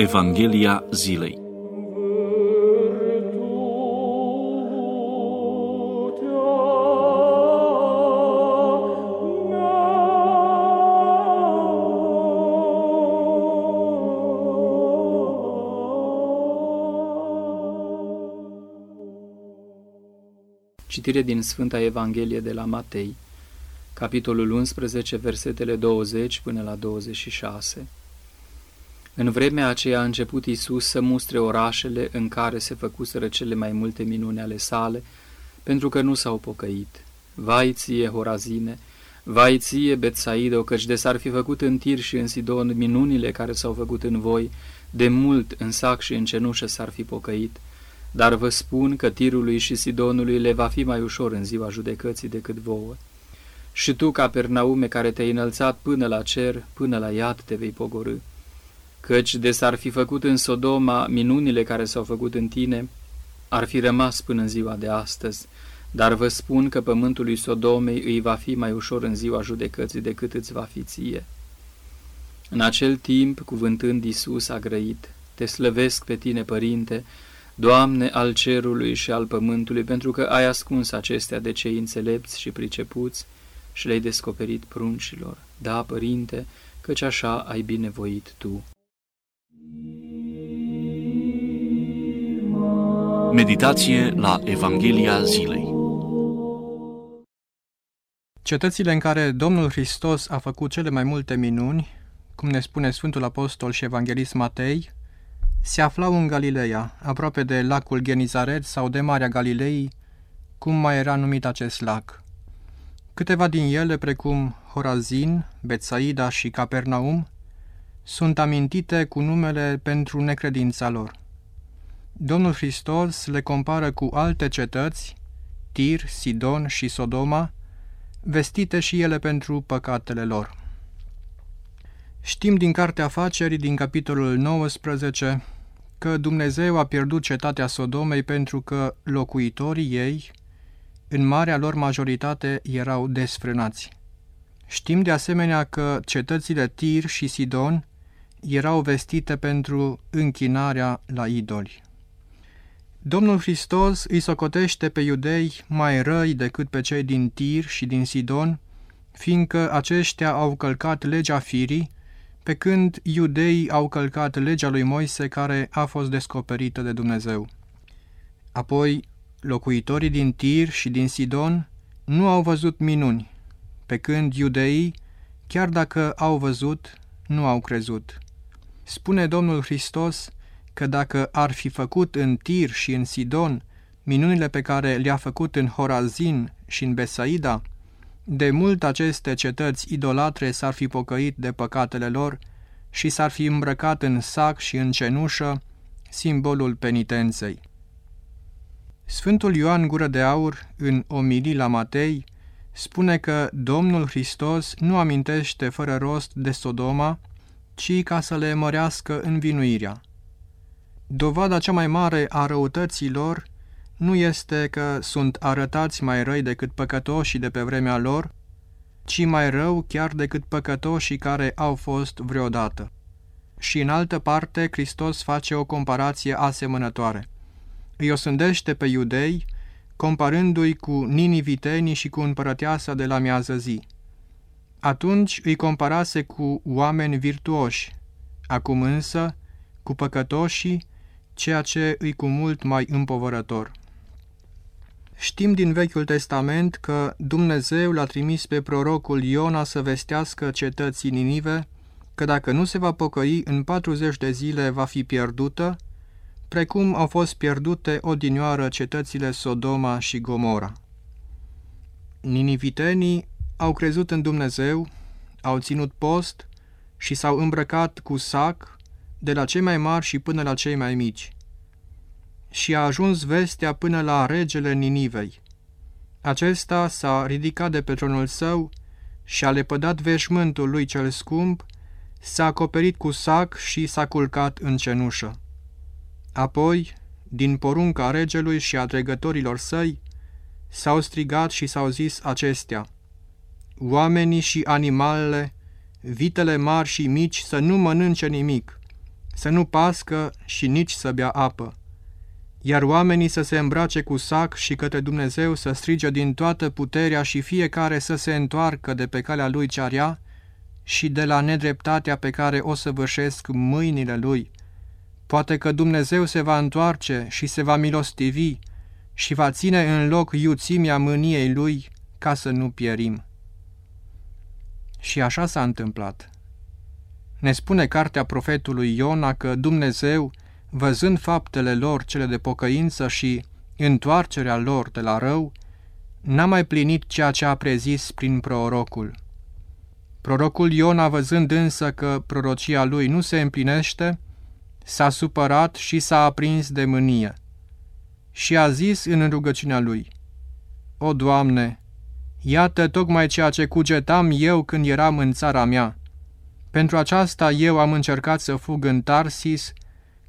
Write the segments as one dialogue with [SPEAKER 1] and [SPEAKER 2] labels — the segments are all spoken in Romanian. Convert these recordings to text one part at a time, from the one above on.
[SPEAKER 1] Evanghelia zilei.
[SPEAKER 2] Citire din Sfânta Evanghelie de la Matei, capitolul 11, versetele 20 până la 26. În vremea aceea a început Isus să mustre orașele în care se făcuseră cele mai multe minuni ale sale, pentru că nu s-au pocăit. Vai ție, Horazine! Vai ție, Betsaido, căci de s-ar fi făcut în Tir și în Sidon minunile care s-au făcut în voi, de mult în sac și în cenușă s-ar fi pocăit. Dar vă spun că Tirului și Sidonului le va fi mai ușor în ziua judecății decât vouă. Și tu, Capernaume, care te-ai înălțat până la cer, până la iad te vei pogorâ. Căci de s-ar fi făcut în Sodoma minunile care s-au făcut în tine, ar fi rămas până în ziua de astăzi, dar vă spun că pământul lui Sodomei îi va fi mai ușor în ziua judecății decât îți va fi ție. În acel timp, cuvântând Iisus a grăit, Te slăvesc pe tine, Părinte, Doamne al cerului și al pământului, pentru că ai ascuns acestea de cei înțelepți și pricepuți și le-ai descoperit pruncilor. Da, Părinte, căci așa ai binevoit Tu.
[SPEAKER 1] Meditație la Evanghelia zilei
[SPEAKER 3] Cetățile în care Domnul Hristos a făcut cele mai multe minuni, cum ne spune Sfântul Apostol și Evanghelist Matei, se aflau în Galileea, aproape de lacul Genizaret sau de Marea Galilei, cum mai era numit acest lac. Câteva din ele, precum Horazin, Betsaida și Capernaum, sunt amintite cu numele pentru necredința lor. Domnul Hristos le compară cu alte cetăți, Tir, Sidon și Sodoma, vestite și ele pentru păcatele lor. Știm din Cartea Afacerii, din capitolul 19, că Dumnezeu a pierdut cetatea Sodomei pentru că locuitorii ei, în marea lor majoritate, erau desfrânați. Știm de asemenea că cetățile Tir și Sidon erau vestite pentru închinarea la idoli. Domnul Hristos îi socotește pe iudei mai răi decât pe cei din Tir și din Sidon, fiindcă aceștia au călcat legea firii, pe când iudeii au călcat legea lui Moise care a fost descoperită de Dumnezeu. Apoi, locuitorii din Tir și din Sidon nu au văzut minuni, pe când iudeii, chiar dacă au văzut, nu au crezut. Spune Domnul Hristos că dacă ar fi făcut în Tir și în Sidon minunile pe care le-a făcut în Horazin și în Besaida, de mult aceste cetăți idolatre s-ar fi pocăit de păcatele lor și s-ar fi îmbrăcat în sac și în cenușă, simbolul penitenței. Sfântul Ioan Gură de Aur, în omilii la Matei, spune că Domnul Hristos nu amintește fără rost de Sodoma, ci ca să le mărească învinuirea. Dovada cea mai mare a răutății lor nu este că sunt arătați mai răi decât păcătoșii de pe vremea lor, ci mai rău chiar decât păcătoșii care au fost vreodată. Și în altă parte, Hristos face o comparație asemănătoare. Îi osândește pe iudei, comparându-i cu ninivitenii și cu împărăteasa de la miază zi. Atunci îi comparase cu oameni virtuoși, acum însă cu păcătoșii, ceea ce îi cu mult mai împovărător. Știm din Vechiul Testament că Dumnezeu l-a trimis pe prorocul Iona să vestească cetății Ninive că dacă nu se va pocăi în 40 de zile va fi pierdută, precum au fost pierdute odinioară cetățile Sodoma și Gomora. Ninivitenii au crezut în Dumnezeu, au ținut post și s-au îmbrăcat cu sac de la cei mai mari și până la cei mai mici și a ajuns vestea până la regele Ninivei. Acesta s-a ridicat de pe tronul său și a lepădat veșmântul lui cel scump, s-a acoperit cu sac și s-a culcat în cenușă. Apoi, din porunca regelui și a dregătorilor săi, s-au strigat și s-au zis acestea, Oamenii și animalele, vitele mari și mici să nu mănânce nimic, să nu pască și nici să bea apă, iar oamenii să se îmbrace cu sac și către Dumnezeu să strige din toată puterea și fiecare să se întoarcă de pe calea lui cearea și de la nedreptatea pe care o să vârșesc mâinile lui. Poate că Dumnezeu se va întoarce și se va milostivi și va ține în loc iuțimea mâniei lui ca să nu pierim. Și așa s-a întâmplat. Ne spune cartea profetului Iona că Dumnezeu, văzând faptele lor cele de pocăință și întoarcerea lor de la rău, n-a mai plinit ceea ce a prezis prin prorocul. Prorocul Iona, văzând însă că prorocia lui nu se împlinește, s-a supărat și s-a aprins de mânie și a zis în rugăciunea lui, O, Doamne, iată tocmai ceea ce cugetam eu când eram în țara mea. Pentru aceasta eu am încercat să fug în Tarsis,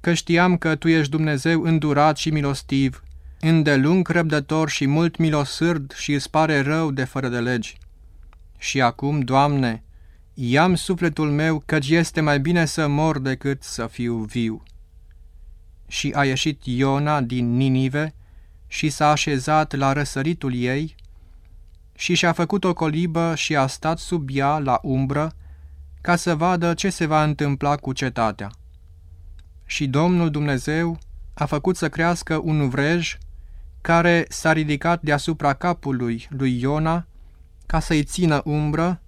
[SPEAKER 3] că știam că Tu ești Dumnezeu îndurat și milostiv, îndelung răbdător și mult milosârd și îți pare rău de fără de legi. Și acum, Doamne, iam sufletul meu căci este mai bine să mor decât să fiu viu și a ieșit Iona din Ninive și s-a așezat la răsăritul ei și și-a făcut o colibă și a stat sub ea la umbră ca să vadă ce se va întâmpla cu cetatea. Și Domnul Dumnezeu a făcut să crească un vrej care s-a ridicat deasupra capului lui Iona ca să-i țină umbră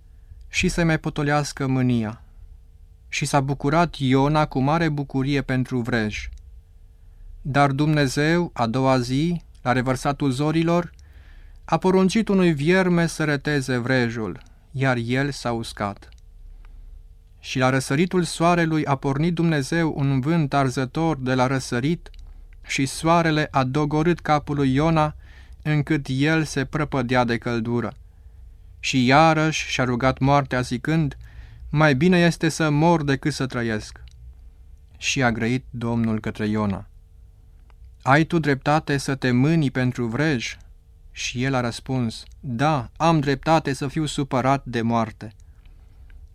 [SPEAKER 3] și să-i mai potolească mânia. Și s-a bucurat Iona cu mare bucurie pentru vrej. Dar Dumnezeu, a doua zi, la revărsatul zorilor, a poruncit unui vierme să reteze vrejul, iar el s-a uscat. Și la răsăritul soarelui a pornit Dumnezeu un vânt arzător de la răsărit și soarele a dogorât capul lui Iona, încât el se prăpădea de căldură. Și iarăși și-a rugat moartea zicând, mai bine este să mor decât să trăiesc. Și a grăit Domnul către Iona. Ai tu dreptate să te mâni pentru vrej? Și el a răspuns, Da, am dreptate să fiu supărat de moarte.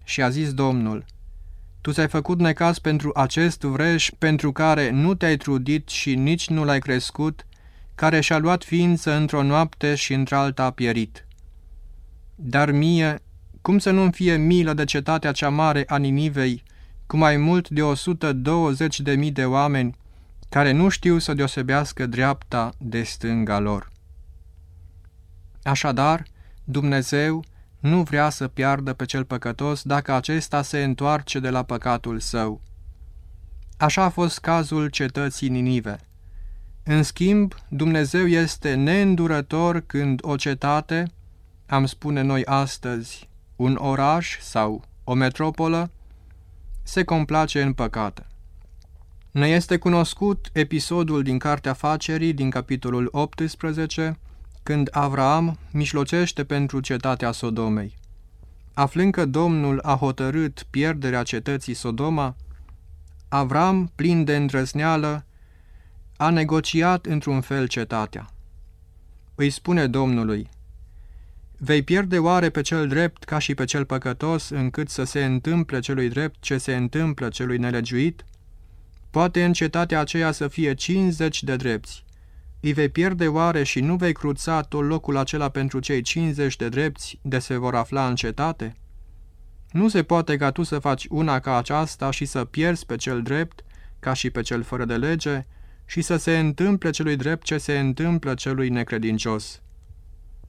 [SPEAKER 3] Și a zis Domnul, Tu ți-ai făcut necaz pentru acest vrej pentru care nu te-ai trudit și nici nu l-ai crescut, care și-a luat ființă într-o noapte și într-alta a pierit. Dar mie, cum să nu-mi fie milă de cetatea cea mare a Ninivei, cu mai mult de 120 de mii de oameni, care nu știu să deosebească dreapta de stânga lor. Așadar, Dumnezeu nu vrea să piardă pe cel păcătos dacă acesta se întoarce de la păcatul său. Așa a fost cazul cetății Ninive. În schimb, Dumnezeu este neîndurător când o cetate, am spune noi astăzi, un oraș sau o metropolă, se complace în păcate. Ne este cunoscut episodul din Cartea Facerii, din capitolul 18, când Avraam mișlocește pentru cetatea Sodomei. Aflând că Domnul a hotărât pierderea cetății Sodoma, Avram, plin de îndrăzneală, a negociat într-un fel cetatea. Îi spune Domnului, Vei pierde oare pe cel drept ca și pe cel păcătos, încât să se întâmple celui drept ce se întâmplă celui nelegiuit?" Poate în cetatea aceea să fie 50 de drepți. Îi vei pierde oare și nu vei cruța tot locul acela pentru cei 50 de drepți de se vor afla în cetate? Nu se poate ca tu să faci una ca aceasta și să pierzi pe cel drept, ca și pe cel fără de lege, și să se întâmple celui drept ce se întâmplă celui necredincios.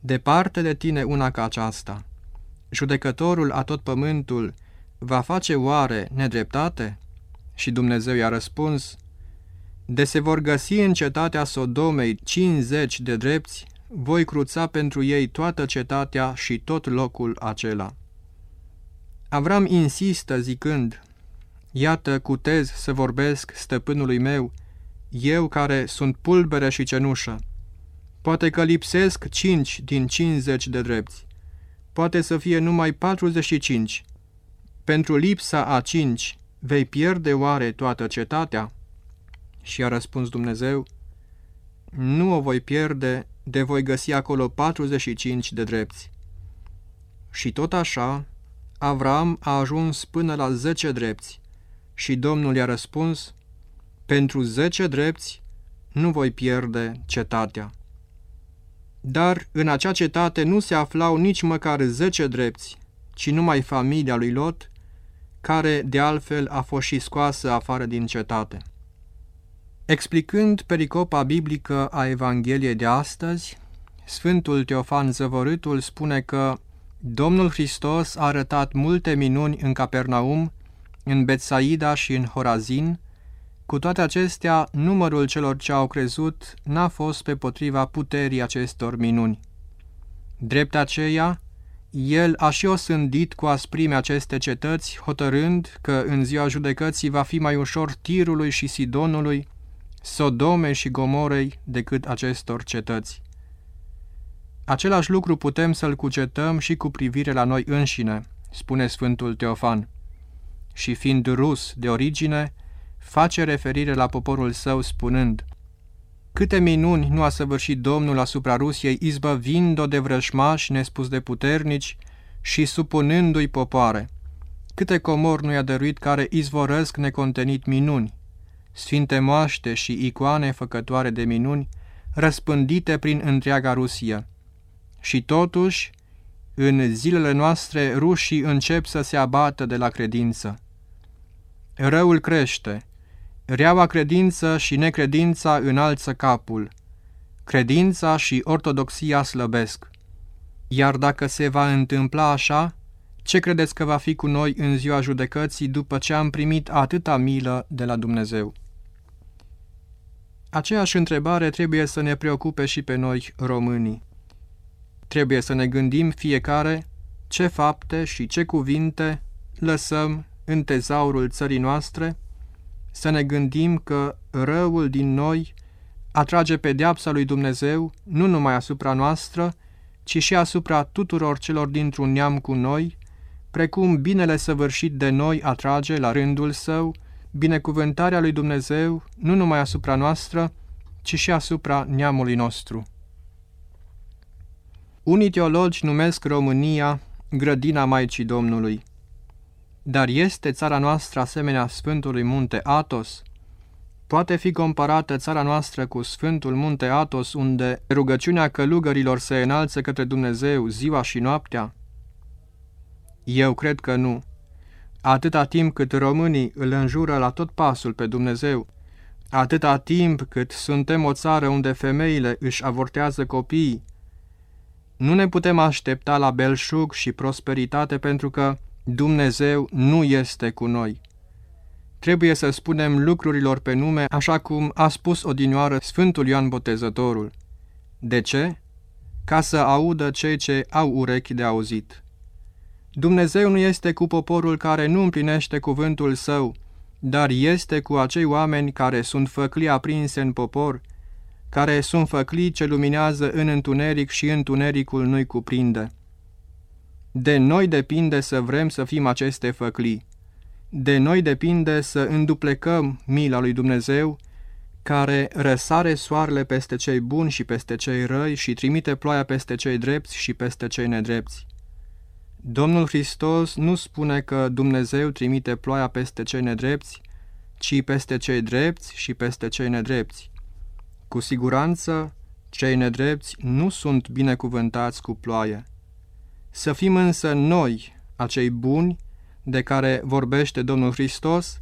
[SPEAKER 3] Departe de tine una ca aceasta. Judecătorul a tot pământul va face oare nedreptate? Și Dumnezeu i-a răspuns, De se vor găsi în cetatea Sodomei 50 de drepți, voi cruța pentru ei toată cetatea și tot locul acela. Avram insistă zicând, Iată, cutez să vorbesc stăpânului meu, eu care sunt pulbere și cenușă. Poate că lipsesc cinci din cincizeci de drepți. Poate să fie numai 45. Pentru lipsa a cinci Vei pierde oare toată cetatea? Și a răspuns Dumnezeu, Nu o voi pierde, de voi găsi acolo 45 de drepți. Și tot așa, Avram a ajuns până la 10 drepți Și Domnul i-a răspuns, Pentru zece drepți nu voi pierde cetatea. Dar în acea cetate nu se aflau nici măcar zece drepți, ci numai familia lui Lot, care de altfel a fost și scoasă afară din cetate. Explicând pericopa biblică a Evangheliei de astăzi, Sfântul Teofan Zăvorâtul spune că Domnul Hristos a arătat multe minuni în Capernaum, în Betsaida și în Horazin, cu toate acestea, numărul celor ce au crezut n-a fost pe potriva puterii acestor minuni. Drept aceea, el a și osândit cu asprime aceste cetăți, hotărând că în ziua judecății va fi mai ușor Tirului și Sidonului, Sodome și Gomorei decât acestor cetăți. Același lucru putem să-l cucetăm și cu privire la noi înșine, spune Sfântul Teofan. Și fiind rus de origine, face referire la poporul său spunând Câte minuni nu a săvârșit Domnul asupra Rusiei, izbăvind-o de vrășmași nespus de puternici și supunându-i popoare. Câte comori nu i-a dăruit care izvorăsc necontenit minuni, sfinte moaște și icoane făcătoare de minuni, răspândite prin întreaga Rusie. Și totuși, în zilele noastre, rușii încep să se abată de la credință. Răul crește, reaua credință și necredința înalță capul, credința și ortodoxia slăbesc. Iar dacă se va întâmpla așa, ce credeți că va fi cu noi în ziua judecății după ce am primit atâta milă de la Dumnezeu? Aceeași întrebare trebuie să ne preocupe și pe noi românii. Trebuie să ne gândim fiecare ce fapte și ce cuvinte lăsăm în tezaurul țării noastre, să ne gândim că răul din noi atrage pedeapsa lui Dumnezeu nu numai asupra noastră, ci și asupra tuturor celor dintr-un neam cu noi, precum binele săvârșit de noi atrage la rândul său binecuvântarea lui Dumnezeu nu numai asupra noastră, ci și asupra neamului nostru. Unii teologi numesc România grădina Maicii Domnului. Dar este țara noastră asemenea Sfântului Munte Atos? Poate fi comparată țara noastră cu Sfântul Munte Atos, unde rugăciunea călugărilor se înalță către Dumnezeu ziua și noaptea? Eu cred că nu. Atâta timp cât românii îl înjură la tot pasul pe Dumnezeu, atâta timp cât suntem o țară unde femeile își avortează copiii, nu ne putem aștepta la belșug și prosperitate pentru că Dumnezeu nu este cu noi. Trebuie să spunem lucrurilor pe nume, așa cum a spus odinioară Sfântul Ioan Botezătorul. De ce? Ca să audă cei ce au urechi de auzit. Dumnezeu nu este cu poporul care nu împlinește cuvântul său, dar este cu acei oameni care sunt făclii aprinse în popor, care sunt făclii ce luminează în întuneric și întunericul nu-i cuprinde. De noi depinde să vrem să fim aceste făclii. De noi depinde să înduplecăm mila lui Dumnezeu, care răsare soarele peste cei buni și peste cei răi și trimite ploaia peste cei drepți și peste cei nedrepți. Domnul Hristos nu spune că Dumnezeu trimite ploaia peste cei nedrepți, ci peste cei drepți și peste cei nedrepți. Cu siguranță, cei nedrepți nu sunt binecuvântați cu ploaie. Să fim însă noi, acei buni, de care vorbește Domnul Hristos,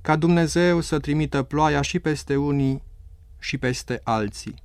[SPEAKER 3] ca Dumnezeu să trimită ploaia și peste unii și peste alții.